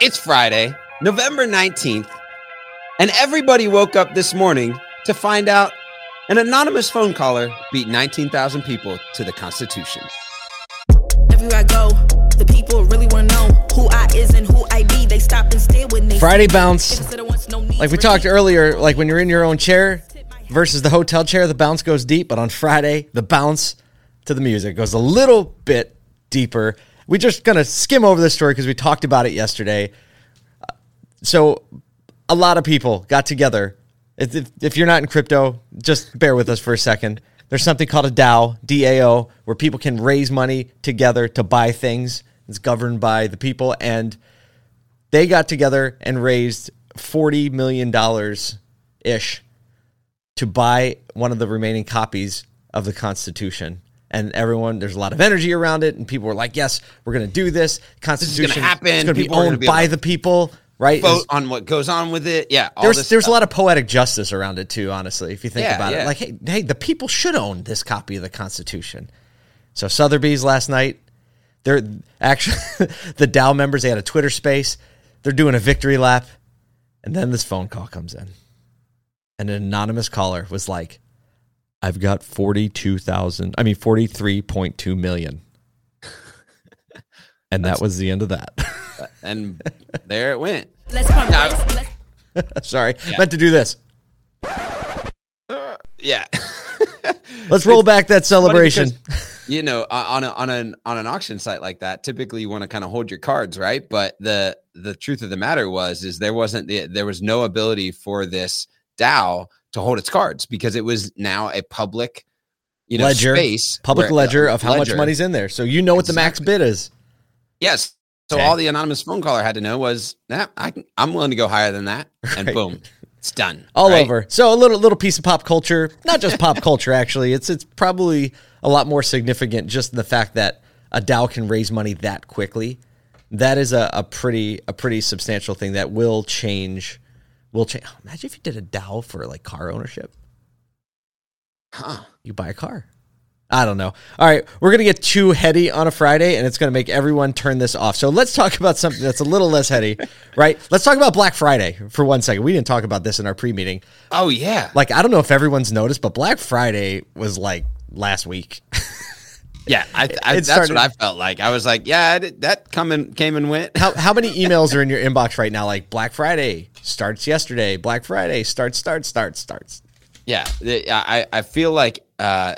It's Friday, November 19th, and everybody woke up this morning to find out an anonymous phone caller beat 19,000 people to the Constitution. Everywhere I go, the people really want to know who I is and who I be. They stop and stare Friday bounce. If I said I want no need Like we talked earlier, like when you're in your own chair versus the hotel chair, the bounce goes deep. But on Friday, the bounce to the music goes a little bit deeper. We just gonna skim over this story because we talked about it yesterday. So, a lot of people got together. If, if, if you're not in crypto, just bear with us for a second. There's something called a DAO, DAO, where people can raise money together to buy things. It's governed by the people, and they got together and raised $40 million ish to buy one of the remaining copies of the Constitution. And everyone, there's a lot of energy around it, and people were like, "Yes, we're going to do this. Constitution happen. It's going to be People are gonna be owned be by the people, right?" Vote on what goes on with it. Yeah. there's this there's a lot of poetic justice around it too. Honestly, if you think Yeah, about yeah. it, like, hey, hey, the people should own this copy of the Constitution. So Sotheby's last night, they're actually the DAO members. They had a Twitter space. They're doing a victory lap, and then this phone call comes in, and an anonymous caller was like, "I've got forty two thousand. I mean, forty three point two million. And that was the end of that. And there it went. Let's pump Now- brakes. Let's- Sorry, meant to do this. Uh, yeah. Let's roll back that celebration. because, you know, uh, on a, on an on an auction site like that, typically you want to kind of hold your cards, right? But the the truth of the matter was is there wasn't the, there was no ability for this DAO to hold its cards because it was now a public you know ledger, space public where- ledger of how much money's in there. So you know what the max bid is. Yes. So Okay. all the anonymous phone caller had to know was, nah, I I'm willing to go higher than that, and Right. boom, it's done. All right? over. So a little little piece of pop culture, not just pop culture actually. It's it's probably a lot more significant just the fact that a DAO can raise money that quickly. That is a, a pretty a pretty substantial thing that will change will change. Oh, imagine if you did a DAO for like car ownership. Huh. You buy a car. I don't know. All right, we're gonna get too heady on a Friday, and it's gonna make everyone turn this off. So let's talk about something that's a little less heady, right? Let's talk about Black Friday for one second. We didn't talk about this in our pre-meeting. Oh yeah, Like, I don't know if everyone's noticed, but Black Friday was like last week. yeah. I, I, that's started- what I felt like. I was like, yeah, did- that come and came and went. how how many emails are in your inbox right now? Like Black Friday starts yesterday. Black Friday starts starts starts starts. Yeah, I I feel like uh,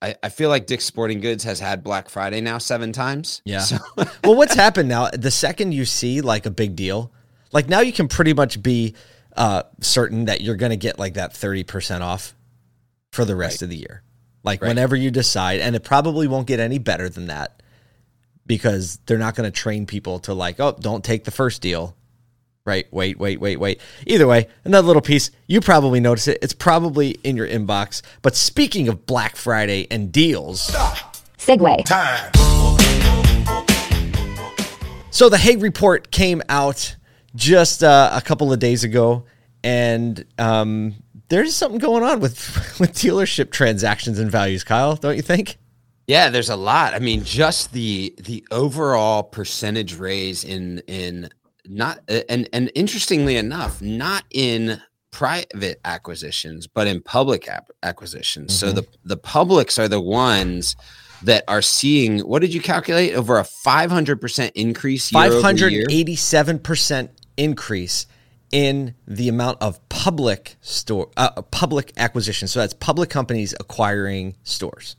I I feel like Dick's Sporting Goods has had Black Friday now seven times. Yeah. So, well, what's happened now? The second you see like a big deal, like now you can pretty much be uh, certain that you're going to get like that thirty percent off for the rest of the year. Like Right. whenever you decide, and it probably won't get any better than that because they're not going to train people to like, oh, don't take the first deal. Right. Wait, wait, wait, wait. Either way, another little piece. You probably notice it. It's probably in your inbox. But speaking of Black Friday and deals, Segway. So the Haig report came out just uh, a couple of days ago, and um, there's something going on with with dealership transactions and values. Kyle, don't you think? yeah, there's a lot. I mean, just the the overall percentage raise in in not and and interestingly enough, not in private acquisitions, but in public acquisitions. So mm-hmm. the the publics are the ones that are seeing. What did you calculate? Over a 500 percent increase. year Five over hundred year? eighty-seven percent increase in the amount of public store uh, public acquisition. So that's public companies acquiring stores.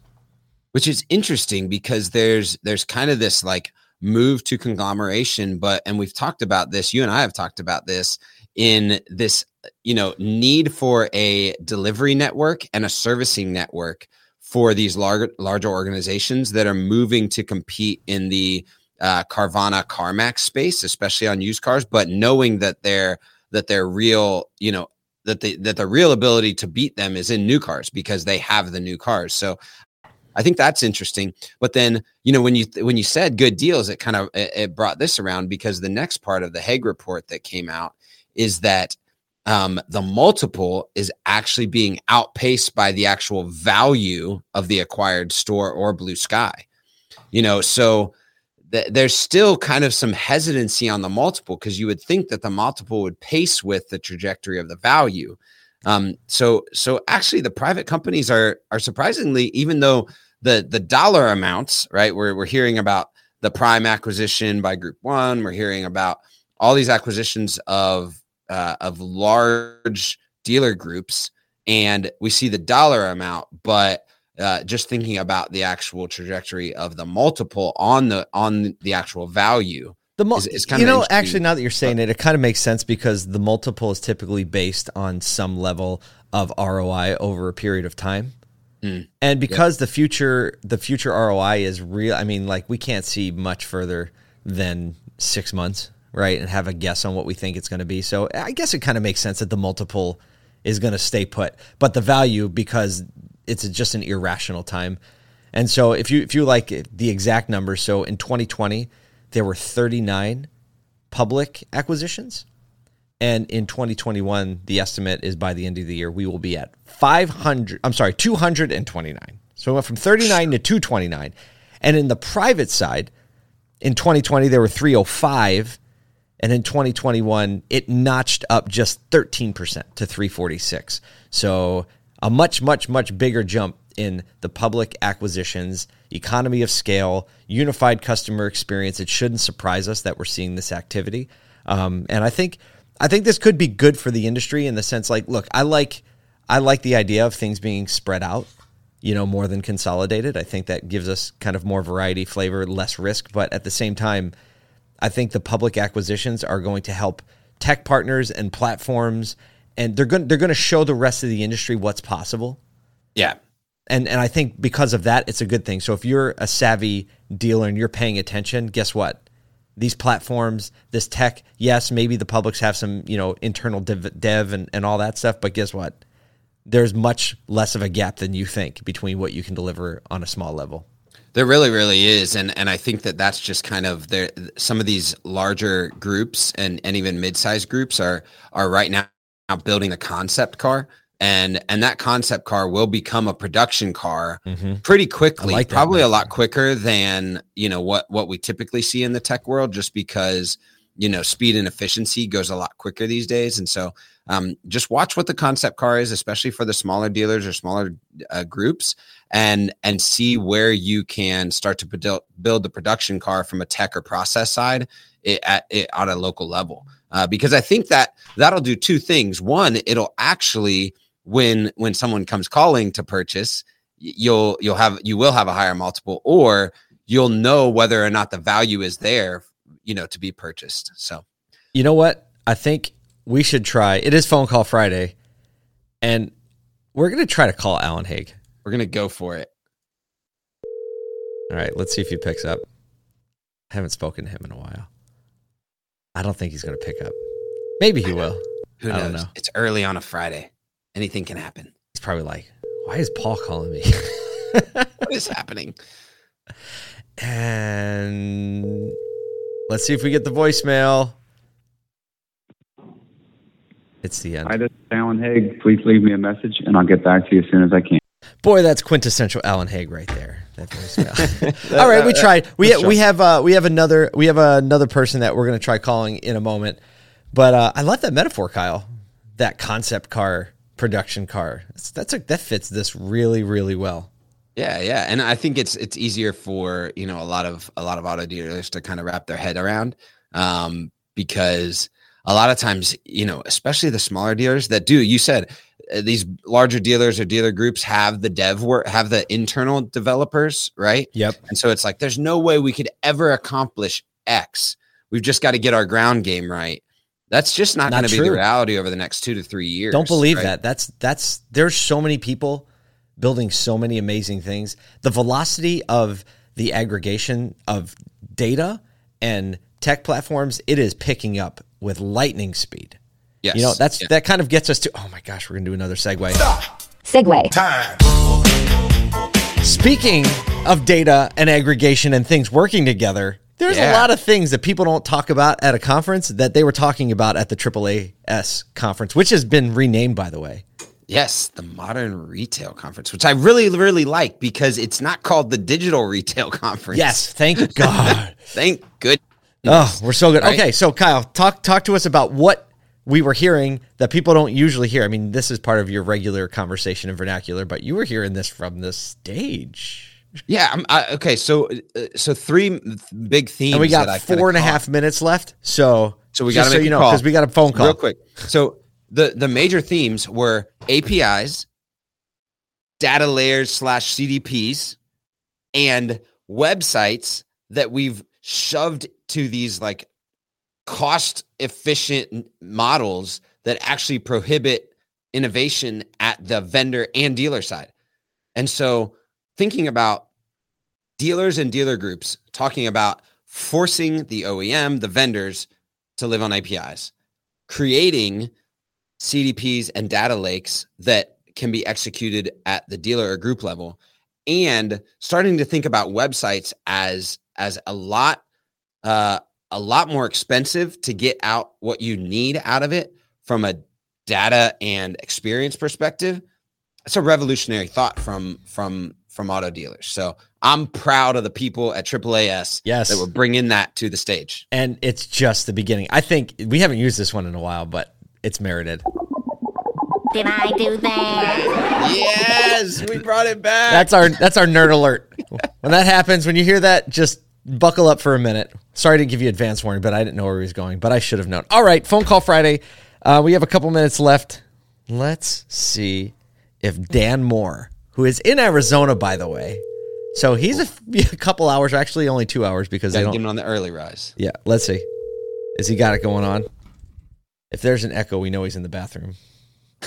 which is interesting because there's there's kind of this like move to conglomeration but and we've talked about this you and I have talked about this in this you know need for a delivery network and a servicing network for these larger larger organizations that are moving to compete in the uh, Carvana CarMax space especially on used cars but knowing that they're that they're real you know that the that the real ability to beat them is in new cars because they have the new cars so I think that's interesting. But then, you know, when you when you said good deals, it kind of it, it brought this around because the next part of the Haig report that came out is that um, the multiple is actually being outpaced by the actual value of the acquired store or blue sky. You know, so th- there's still kind of some hesitancy on the multiple because you would think that the multiple would pace with the trajectory of the value. Um, so so actually the private companies are are surprisingly, even though the the dollar amounts, right? We're we're hearing about the prime acquisition by group one, we're hearing about all these acquisitions of uh, of large dealer groups, and we see the dollar amount, but uh, just thinking about the actual trajectory of the multiple on the on the actual value. The mul- is- is kinda you know, actually, now that you're saying it, it kind of makes sense because the multiple is typically based on some level of ROI over a period of time. Mm. And because the future the future ROI is real, I mean, like we can't see much further than six months, right? And have a guess on what we think it's going to be. So I guess it kind of makes sense that the multiple is going to stay put, but the value because it's just an irrational time. And so if you if you like the exact numbers, so in 2020 there were 39 public acquisitions. And in 2021, the estimate is by the end of the year, we will be at 500, I'm sorry, 229. So we went from 39 to 229. And in the private side, in 2020, there were 305. And in 2021, it notched up just 13% to 346. So a much, much, much bigger jump in the public acquisitions, economy of scale, unified customer experience. It shouldn't surprise us that we're seeing this activity. Um, and I think I think this could be good for the industry in the sense like, look, I like I like the idea of things being spread out, you know, more than consolidated. I think that gives us kind of more variety, flavor, less risk. But at the same time, I think the public acquisitions are going to help tech partners and platforms, and they're going they're going to show the rest of the industry what's possible. Yeah. And and I think because of that, it's a good thing. So if you're a savvy dealer and you're paying attention, guess what? These platforms, this tech, yes, maybe the publics have some you know internal dev, dev and, and all that stuff, but guess what? There's much less of a gap than you think between what you can deliver on a small level. There really, really is, and and I think that that's just kind of there. Some of these larger groups and and even mid-sized groups are are right now building a concept car, and and that concept car will become a production car mm-hmm. pretty quickly. like that probably a lot quicker than you know what what we typically see in the tech world, just because you know speed and efficiency goes a lot quicker these days, and so um, just watch what the concept car is, especially for the smaller dealers or smaller uh, groups, and and see where you can start to build build the production car from a tech or process side it, at it on a local level. Uh, because I think that that'll do two things. One, it'll actually when when someone comes calling to purchase, you'll you'll have you will have a higher multiple, or you'll know whether or not the value is there, you know, to be purchased. So You know what? I think we should try. It is phone call Friday, and we're going to try to call Alan Haig. we're gonna go for it. All right, let's see if he picks up. I haven't spoken to him in a while. I don't think he's going to pick up. Maybe he will. Who I knows? don't know. It's early on a Friday. Anything can happen. He's probably like, "Why is Paul calling me?" What is happening? and let's see if we get the voicemail. It's the end. Hi, this is Alan Haig. Please leave me a message, and I'll get back to you as soon as I can. Boy, that's quintessential Alan Haig right there. That voicemail. All right, we tried. We we have uh, we have another we have another person that we're going to try calling in a moment. But uh, I love that metaphor, Kyle. That concept car, production car. That's, that's a that fits this really really well. Yeah, yeah, and I think it's it's easier for you know a lot of a lot of auto dealers to kind of wrap their head around um, because a lot of times you know especially the smaller dealers that do you said uh, these larger dealers or dealer groups have the dev work have the internal developers right Yep. and so it's like there's no way we could ever accomplish X we've just got to get our ground game right that's just not, Not going to be the reality over the next two to three years Don't believe right? that. That's that's there's so many people building so many amazing things. The velocity of the aggregation of data and tech platforms, it is picking up with lightning speed. yes You know, that's Yeah. that kind of gets us to oh my gosh, we're gonna do another segue. Segway. Speaking of data and aggregation and things working together, there's a lot of things that people don't talk about at a conference that they were talking about at the AAAS conference, which has been renamed, by the way. Yes, the Modern Retail Conference, which I really, really like because it's not called the Digital Retail Conference. Yes, thank God. Thank goodness. Oh, we're so good. Right? Okay, so Kyle, talk talk to us about what we were hearing that people don't usually hear. I mean, this is part of your regular conversation in vernacular, but you were hearing this from the stage. Yeah. I'm, I, okay. So, uh, so three big themes. And we got four and a half minutes left. So, So we got to so make you a know call because we got a phone call. real quick. So the the major themes were APIs, data layers slash CDPs, and websites that we've shoved to these like cost efficient models that actually prohibit innovation at the vendor and dealer side. And so thinking about dealers and dealer groups talking about forcing the OEM, the vendors to live on APIs, creating CDPs and data lakes that can be executed at the dealer or group level and starting to think about websites as as a lot uh a lot more expensive to get out what you need out of it from a data and experience perspective it's a revolutionary thought from from from auto dealers so i'm proud of the people at AAAS Yes. that were bringing that to the stage And it's just the beginning. I think we haven't used this one in a while, but it's merited. Did I do that? yes we brought it back That's our that's our nerd alert. When that happens, when you hear that, just buckle up for a minute. Sorry to give you advance warning, but I didn't know where he was going, but I should have known. All right, phone call Friday. Uh, we have a couple minutes left. Let's see if Dan Moore, who is in Arizona, by the way, so he's a couple hours, actually only two hours because they Gotta don't. get him on the early rise Yeah, let's see. Has he got it going on? If there's an echo, we know he's in the bathroom.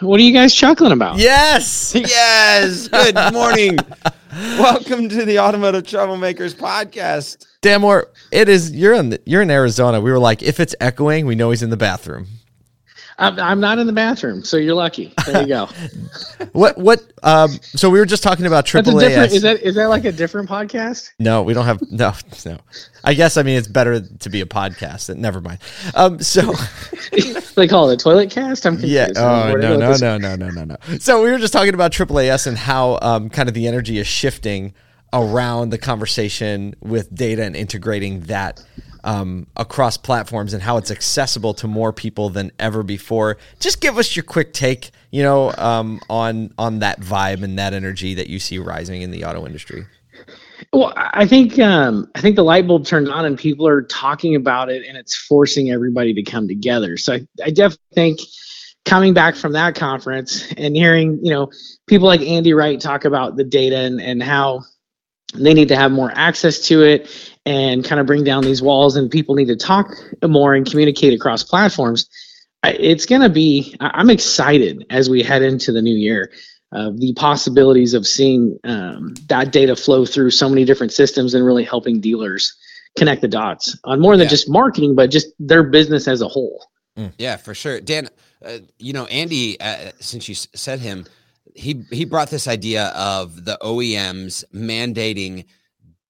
What are you guys chuckling about? Yes. yes good morning welcome to the automotive troublemakers podcast Dan Moore, it is you're in you're in Arizona. We were like, if it's echoing, we know he's in the bathroom. I'm, I'm not in the bathroom, so you're lucky. There you go. What what? Um, so we were just talking about That's a triple Is that is that like a different podcast? no, we don't have no no. I guess I mean it's better to be a podcast. Never mind. Um, so they call it a toilet cast. I'm confused. yeah. I don't know Oh no no no no no no no. So we were just talking about AAAS and how um, kind of the energy is shifting around the conversation with data and integrating that um, across platforms and how it's accessible to more people than ever before. Just give us your quick take, you know, um, on on that vibe and that energy that you see rising in the auto industry. Well, I think um, I think the light bulb turned on, and people are talking about it, and it's forcing everybody to come together. So I, I definitely think coming back from that conference and hearing you know people like Andy Wright talk about the data and, and how they need to have more access to it and kind of bring down these walls, and people need to talk more and communicate across platforms. It's going to be. I'm excited as we head into the new year uh, the possibilities of seeing um, that data flow through so many different systems and really helping dealers connect the dots on more than Yeah. just marketing, but just their business as a whole. Yeah, for sure. Dan, uh, you know, Andy, uh, since you s- said him, he he brought this idea of the OEMs mandating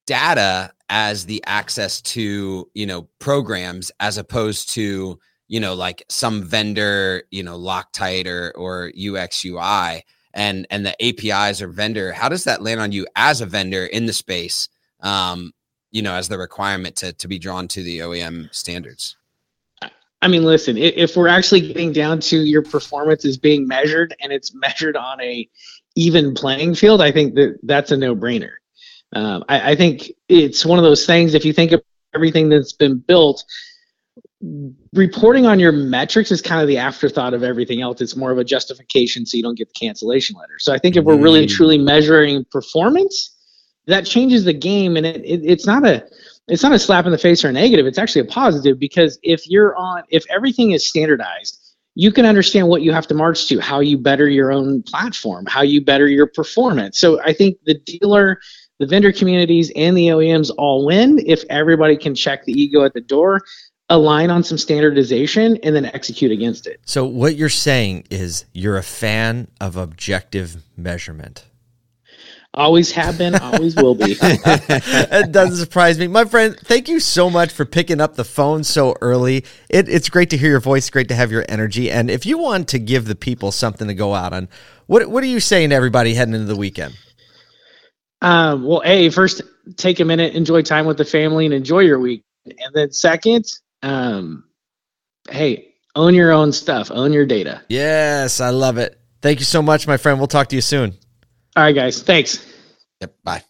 data as the access to, you know, programs as opposed to, you know, like some vendor, you know, Loctite or or UX UI and and the APIs or vendor. How does that land on you as a vendor in the space? Um, you know, as the requirement to to be drawn to the OEM standards. I mean, listen, if we're actually getting down to your performance is being measured and it's measured on a even playing field, I think that that's a no brainer. Um, I, I think it's one of those things. If you think of everything that's been built, reporting on your metrics is kind of the afterthought of everything else. It's more of a justification so you don't get the cancellation letter. So I think if we're really Mm. truly measuring performance, that changes the game, and it, it it's not a it's not a slap in the face or a negative. It's actually a positive because if you're on if everything is standardized, you can understand what you have to march to, how you better your own platform, how you better your performance. So I think the dealer, the vendor communities, and the OEMs all win if everybody can check the ego at the door, align on some standardization, and then execute against it. So what you're saying is you're a fan of objective measurement. Always have been, always will be. it doesn't surprise me. My friend, thank you so much for picking up the phone so early. It, it's great to hear your voice, great to have your energy. And if you want to give the people something to go out on, what, what are you saying to everybody heading into the weekend? Um, well, A, first, take a minute, enjoy time with the family, and enjoy your week. And then, second, um, hey, own your own stuff, own your data. Yes, I love it. Thank you so much, my friend. We'll talk to you soon. All right, guys. Thanks. Yep. Bye.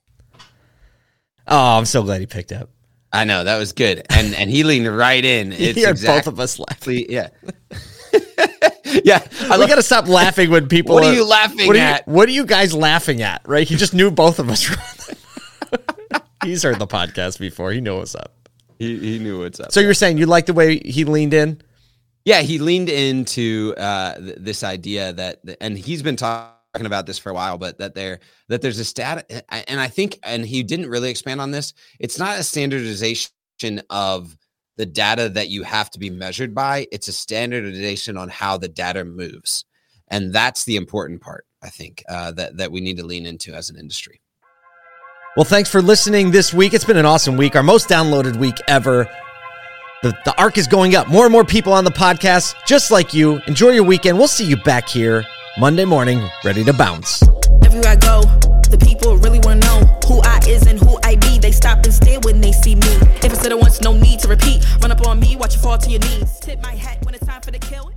Oh, I'm so glad he picked up. I know that was good, and and he leaned right in. It's Here, exactly, both of us laughing. yeah, yeah. I we love- got to stop laughing when people. What are you laughing what are you- at? what are you guys laughing at? Right? He just knew both of us. He's heard the podcast before. He knew what's up. he, he knew what's up. So you're saying you like the way he leaned in? Yeah, he leaned into uh, th- this idea that, and he's been talking about this for a while, but that there that there's a stat, and I think, and he didn't really expand on this. It's not a standardization of the data that you have to be measured by. It's a standardization on how the data moves, and that's the important part. I think uh, that that we need to lean into as an industry. Well, thanks for listening this week. It's been an awesome week, our most downloaded week ever. The, the arc is going up. More and more people on the podcast, just like you. Enjoy your weekend. We'll see you back here Monday morning, ready to bounce. Everywhere I go, the people really wanna know who I is and who I be. They stop and stare when they see me. If it's said it once, no need to repeat. Run up on me, watch you fall to your knees. Tip my hat when it's time for the kill.